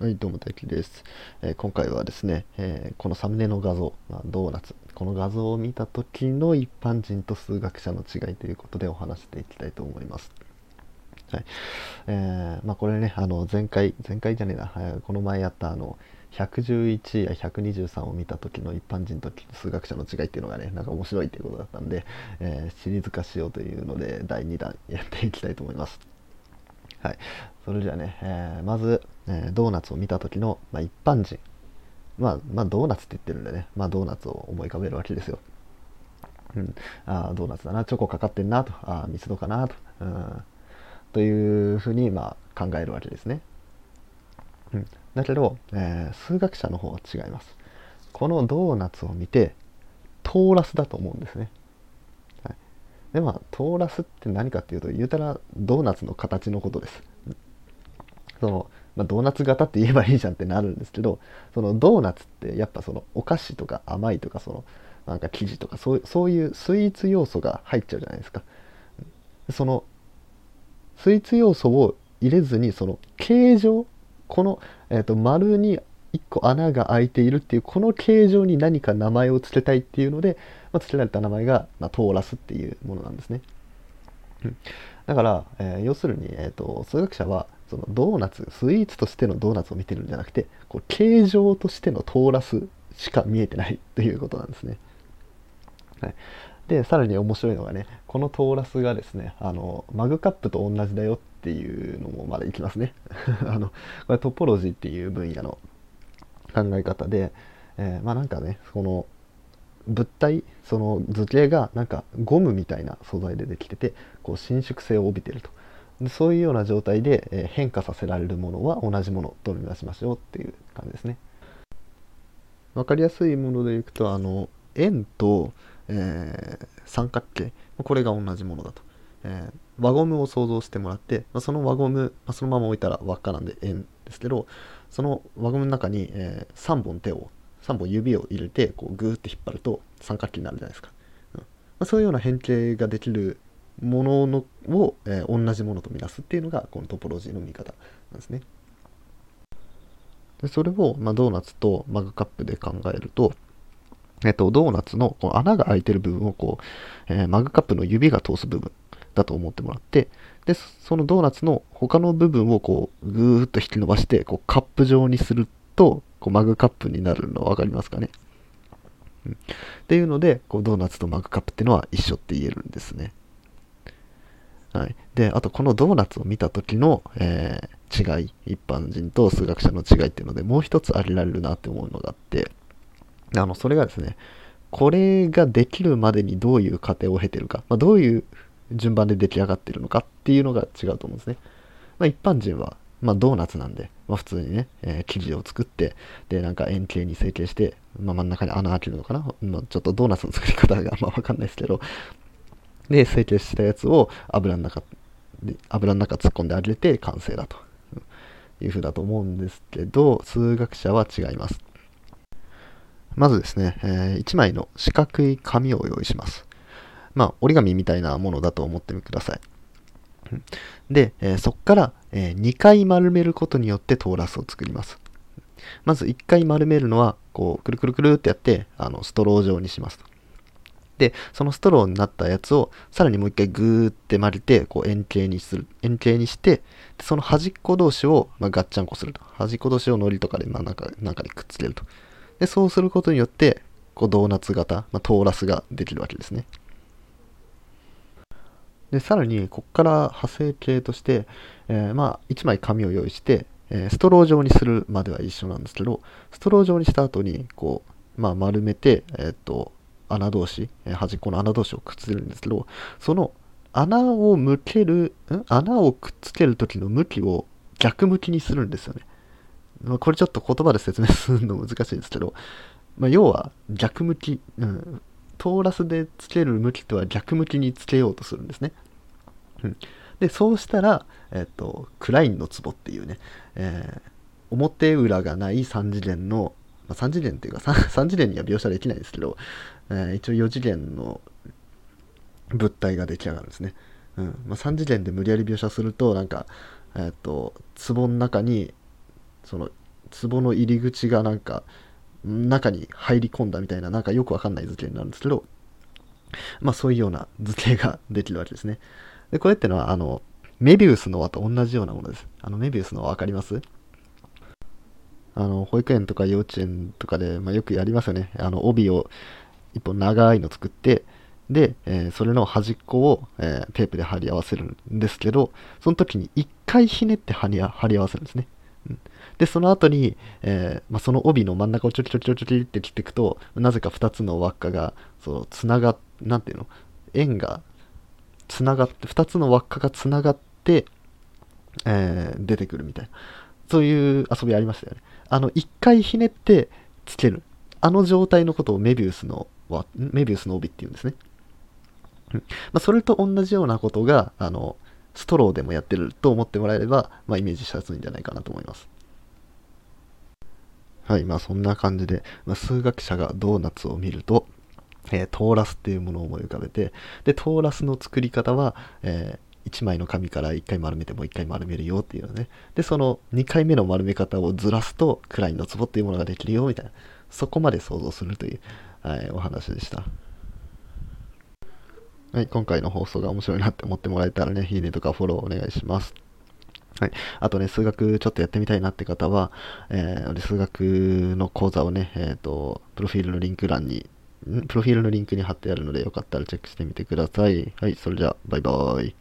はい、どうも大輝です、えー、今回はですね、えー、このサムネの画像、まあ、ドーナツ、この画像を見た時の一般人と数学者の違いということでお話していきたいと思います。はい。えー、まあこれね、あの前回、前回じゃねえな、この前やったあの、111や123を見た時の一般人と数学者の違いっていうのがね、なんか面白いっていうことだったんで、えシリーズ化しようというので、第2弾やっていきたいと思います。はい。それじゃね、えー、まず、えー、ドーナツを見た時の、まあ、一般人。まあ、まあ、ドーナツって言ってるんでね、まあ、ドーナツを思い浮かべるわけですよ。うん。ああ、ドーナツだな、チョコかかってんなと、ああ、ミスドかなと、うん。というふうに、まあ、考えるわけですね。うん。だけど、えー、数学者の方は違います。このドーナツを見て、トーラスだと思うんですね。はいでまあトーラスって何かっていうと言うたらドーナツの形のことです。そのまあ、ドーナツ型って言えばいいじゃんってなるんですけど そのドーナツってやっぱそのお菓子とか甘いとかそのなんか生地とかそうそういうスイーツ要素が入っちゃうじゃないですか。そのスイーツ要素を入れずにその形状この、えーと丸に1個穴が開いているっていうこの形状に何か名前を付けたいっていうので、まあ、付けられた名前が、まあ、トーラスっていうものなんですね。だから、えー、要するに、えーと、数学者はそのドーナツスイーツとしてのドーナツを見てるんじゃなくてこう形状としてのトーラスしか見えてない ということなんですね。はい、でさらに面白いのがねこのトーラスがですねあのマグカップと同じだよっていうのもまだいきますね。あのこれトポロジーっていう分野の考え方で、えー、まあなんかねこの物体その図形がなんかゴムみたいな素材でできててこう伸縮性を帯びてると。でそういうような状態で、えー、変化させられるものは同じものと見なしましょうっていう感じですね。分かりやすいものでいくとあの円と、えー、三角形。これが同じものだと、えー、輪ゴムを想像してもらって、まあ、その輪ゴム、まあ、そのまま置いたら輪っかなんで円ですけどその輪ゴムの中に、えー、3本手を3本指を入れてこうグーって引っ張ると三角形になるじゃないですか、うん。まあ、そういうような変形ができるもののを、えー、同じものとみなすっていうのがこのトポロジーの見方なんですね。でそれを、まあ、ドーナツとマグカップで考えると、えっと、ドーナツのこの穴が開いてる部分をこう、えー、マグカップの指が通す部分だと思ってもらってでそのドーナツの他の部分をこうぐーっと引き伸ばしてこうカップ状にするとこうマグカップになるの分かりますかね、うん、っていうのでこうドーナツとマグカップっていうのは一緒って言えるんですね。はい、であとこのドーナツを見た時の、えー、違い一般人と数学者の違いっていうのでもう一つ挙げられるなって思うのがあってあのそれがですねこれができるまでにどういう過程を経てるか、まあ、どういう順番で出来上がってるのかっていうのが違うと思うんですね。まあ、一般人はまあ、ドーナツなんで、まあ、普通にね、えー、生地を作って、で、なんか円形に成形して、まあ、真ん中に穴開けるのかな、まあ、ちょっとドーナツの作り方がまわかんないですけど、で、成形したやつを油の中、油の中突っ込んであげて完成だというふうだと思うんですけど、数学者は違います。まずですね、えー、1枚の四角い紙を用意します。まあ、折り紙みたいなものだと思ってみてください。で、えー、そこから、えー、2回丸めることによってトーラスを作ります。まず1回丸めるのは、こう、くるくるくるってやって、あの、ストロー状にしますで、そのストローになったやつを、さらにもう一回グーって丸めて、こう、円形にする。円形にして、でその端っこ同士を、まあ、ガッチャンコすると。端っこ同士を糊とかで、まあ、なんか、なんかでくっつけると。で、そうすることによって、こう、ドーナツ型、まあ、トーラスができるわけですね。で、さらに、ここから派生形として、えー、まあ、1枚紙を用意して、えー、ストロー状にするまでは一緒なんですけど、ストロー状にした後に、こう、まあ、丸めて、えっ、と、穴同士、え、端っこの穴同士をくっつけるんですけど、その穴を向ける、ん？穴をくっつける時の向きを逆向きにするんですよね。まあ、これちょっと言葉で説明するの難しいんですけど、まあ、要は逆向き、うん、トーラスでつける向きとは逆向きにつけようとするんですね。うん、でそうしたら、えっ、とクラインの壺っていうね、えー、表裏がない3次元の、まあ、3次元っていうか 3, 次元には描写できないですけど、えー、一応4次元の物体が出来上がるんですね。うんまあ、3次元で無理やり描写するとなんか、えっ、と壺の中にその壺の入り口がなんか中に入り込んだみたいななんかよくわかんない図形になるんですけどまあそういうような図形ができるわけですね。でこれってのはあのメビウスの輪と同じようなものです。あのメビウスの輪分かります？あの保育園とか幼稚園とかで、まあ、よくやりますよね。あの帯を一本長いの作ってで、えー、それの端っこを、えー、テープで貼り合わせるんですけど、その時に一回ひねって貼り貼り合わせるんですね。で、その後に、えー、まあ、その帯の真ん中をちょきちょきちょきって切っていくと、なぜか2つの輪っかが、そう、つながっ、なんていうの？円がつながって、2つの輪っかがつながって、え出てくるみたいな。そういう遊びありましたよね。あの、一回ひねってつける。あの状態のことをメビウスの、メビウスの帯っていうんですね。まあ、それと同じようなことが、あの、ストローでもやってると思ってもらえれば、まあ、イメージしやすいんじゃないかなと思います。はい、まあそんな感じで、まあ、数学者がドーナツを見ると、えー、トーラスっていうものを思い浮かべて、で、トーラスの作り方は、えー、1枚の紙から1回丸めてもう1回丸めるよっていうのね。で、その2回目の丸め方をずらすと、クラインのツボっていうものができるよみたいな。そこまで想像するという、はい、お話でした。はい、今回の放送が面白いなって思ってもらえたらね、いいねとかフォローお願いします。はい。あとね、数学ちょっとやってみたいなって方は、えー、数学の講座をね、えっ、ー、と、プロフィールのリンク欄に、プロフィールのリンクに貼ってあるので、よかったらチェックしてみてください。はい、それじゃあ、バイバーイ。